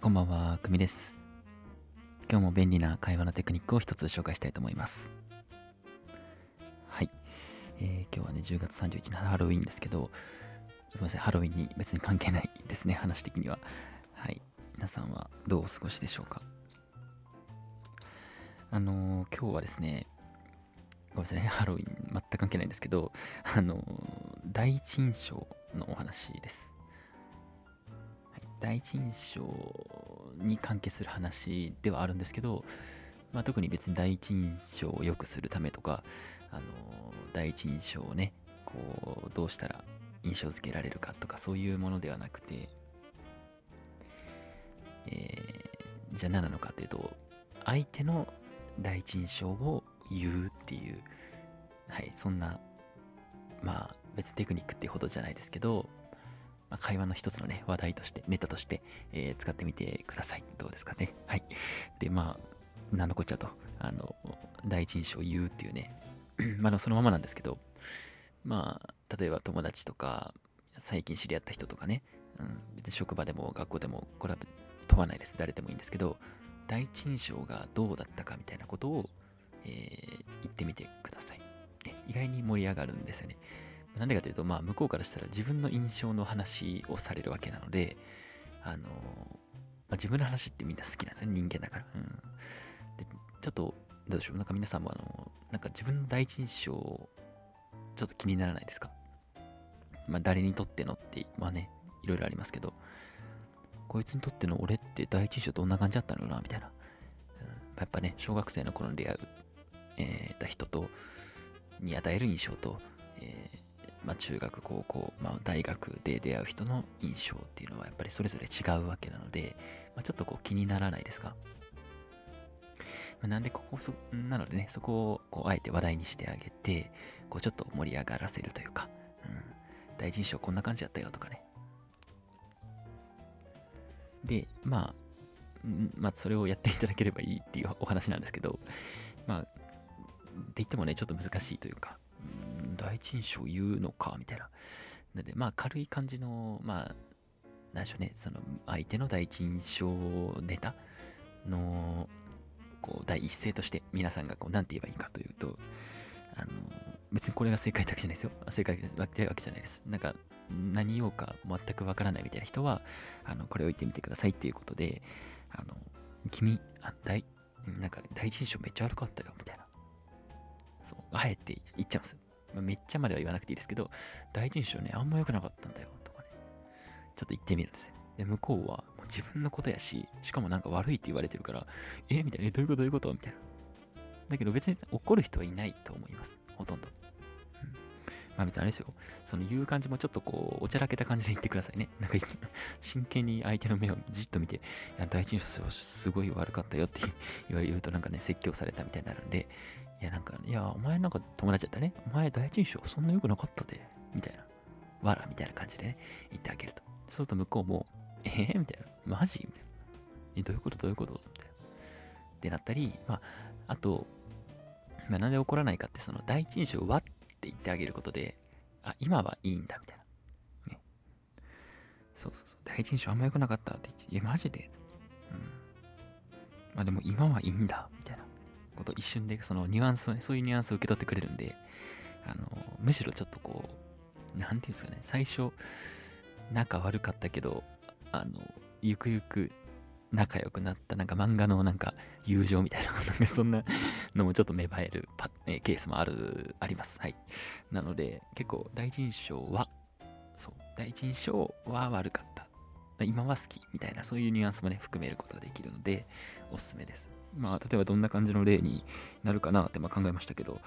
こんばんは、くみです。今日も便利な会話のテクニックを一つ紹介したいと思います。はい。えー、今日はね、10月31日のハロウィンですけど、すみません、ハロウィンに別に関係ないですね、話的には。はい。皆さんはどうお過ごしでしょうか？あのー、今日はですね、ごめんなさいね、ハロウィン全く関係ないんですけど、あのー、第一印象のお話です。第一印象に関係する話ではあるんですけど、まあ、特に別に第一印象を良くするためとか、あの第一印象をねこうどうしたら印象付けられるかとかそういうものではなくて、えー、じゃあ何なのかというと相手の第一印象を言うっていうはいそんなまあ別にテクニックってほどじゃないですけどまあ、会話の一つのね、話題として、ネタとして、えー、使ってみてください。どうですかね。はい。で、まあ、何のこっちゃと、あの、第一印象を言うっていうね、まあ、そのままなんですけど、まあ、例えば友達とか、最近知り合った人とかね、うん、職場でも学校でも、これは問わないです。誰でもいいんですけど、第一印象がどうだったかみたいなことを、えー、言ってみてください。意外に盛り上がるんですよね。なんでかというと、まあ、向こうからしたら自分の印象の話をされるわけなので、あの、まあ、自分の話ってみんな好きなんですよね、人間だから。うん。で、ちょっと、どうでしょう、なんか皆さんもあの、なんか自分の第一印象、ちょっと気にならないですか？まあ、誰にとってのって、まあね、いろいろありますけど、こいつにとっての俺って第一印象どんな感じだったのかな？みたいな。うん、やっぱね、小学生の頃に出会う、え、た人と、に与える印象と、まあ、中学、高校、まあ、大学で出会う人の印象っていうのはやっぱりそれぞれ違うわけなので、まあ、ちょっとこう気にならないですか、まあ、なんでここそ、なのでね、そこをこうあえて話題にしてあげて、こうちょっと盛り上がらせるというか、うん、第一印象こんな感じだったよとかね。で、まあ、まあ、それをやっていただければいいっていうお話なんですけど、まあ、って言ってもね、ちょっと難しいというか、第一印象言うのかみたいな。なので、まあ、軽い感じの、まあ、なんでしょうね、その、相手の第一印象ネタの、こう、第一声として、皆さんがこう、なんて言えばいいかというと、あの、別にこれが正解だけじゃないですよ。正解だけわけじゃないです。なんか、何言おうか全くわからないみたいな人は、あの、これを言ってみてくださいっていうことで、あの、君、あ、大、なんか、第一印象めっちゃ悪かったよ、みたいな。そう、あえて言っちゃうんです。まあ、めっちゃまでは言わなくていいですけど、第一印象ね、あんま良くなかったんだよ、とかね。ちょっと言ってみるんですよ。で、向こうはもう自分のことやし、しかもなんか悪いって言われてるから、えみたいな、どういうことどういうことみたいな。だけど別に怒る人はいないと思います。ほとんど。うん。まあ別にあれですよ。その言う感じもちょっとこう、おちゃらけた感じで言ってくださいね。なんか真剣に相手の目をじっと見て、いや、第一印象すごい悪かったよって言うとなんかね、説教されたみたいになるんで、いや、なんか、いや、お前なんか友達だったね。お前第一印象そんな良くなかったで。みたいな。わら、みたいな感じでね、言ってあげると。そうすると向こうも、えー、みたいな。マジ？みたいな。え、どういうこと？どういうこと？みたいな。ってなったり、まあ、あと、まあ、なんで怒らないかって、その第一印象はって言ってあげることで、あ、今はいいんだ、みたいな。ね。そうそうそう。第一印象あんま良くなかったって言って、え、マジで？うん。まあでも今はいいんだ、みたいな。こと一瞬でそのニュアンスをね、そういうニュアンスを受け取ってくれるんで、あの、むしろちょっとこう、なんていうんですかね、最初、仲悪かったけど、あの、ゆくゆく仲良くなった、なんか漫画のなんか友情みたいな、なんかそんなのもちょっと芽生えるパえケースもある、あります。はい。なので、結構第一印象は、そう、第一印象は悪かった。今は好きみたいな、そういうニュアンスもね、含めることができるので、おすすめです。まあ、例えばどんな感じの例になるかなってま考えましたけど、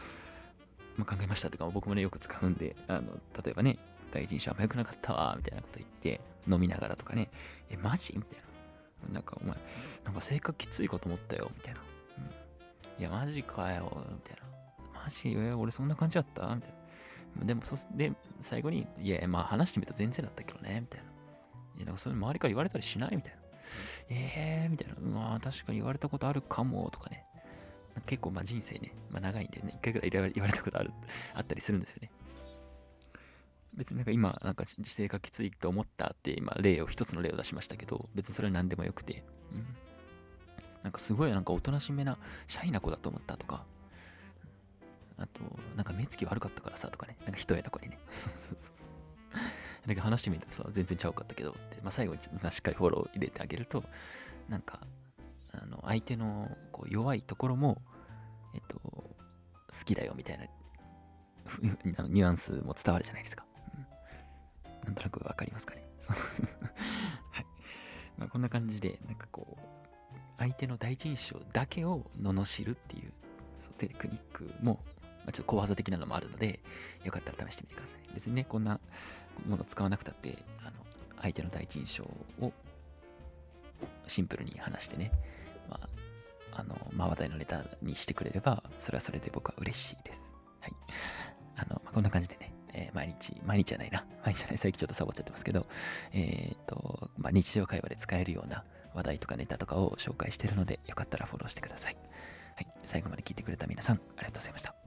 まあ、考えましたというか、僕もね、よく使うんで、あの、例えばね、第一印象あんま良くなかったわ、みたいなこと言って、飲みながらとかね、え、マジ？みたいな。なんかお前、なんか性格きついかと思ったよ、みたいな。うん、いや、マジかよ、みたいな。マジ？え、俺そんな感じだった？みたいな。でも、そ、で、最後に、いや、まあ話してみると全然だったけどね、みたいな。いや、なんかそれ周りから言われたりしない？みたいな。えーみたいな、うわ確かに言われたことあるかもとかね。結構まあ人生ね、まあ長いんでね、一回ぐらい言われたことある、あったりするんですよね。別になんか今、なんか姿勢がきついと思ったって今、例を、一つの例を出しましたけど、別にそれは何でもよくて、うん。なんかすごいなんかおとなしめな、シャイな子だと思ったとか、あと、なんか目つき悪かったからさとかね、なんか一重な子にね。そうそうそうそう。なんか話してみたらさ、全然ちゃうかったけどって、まあ、最後に、しっかりフォロー入れてあげると、なんか、あの相手のこう弱いところも、えっと、好きだよみたいなニュアンスも伝わるじゃないですか。うん、なんとなくわかりますかね。はい。まあ、こんな感じで、なんかこう、相手の第一印象だけを罵るっていうそうテクニックも、まあ、ちょっと小技的なのもあるので、よかったら試してみてください。別にね、こんなもの使わなくたって、あの相手の第一印象をシンプルに話してね、まあ、あの、まあ、話題のネタにしてくれれば、それはそれで僕は嬉しいです。はい。あの、まあ、こんな感じでね、えー、毎日、毎日じゃないな、毎日じゃない、最近ちょっとサボっちゃってますけど、えっ、と、まあ、日常会話で使えるような話題とかネタとかを紹介してるので、よかったらフォローしてください。はい、最後まで聞いてくれた皆さん、ありがとうございました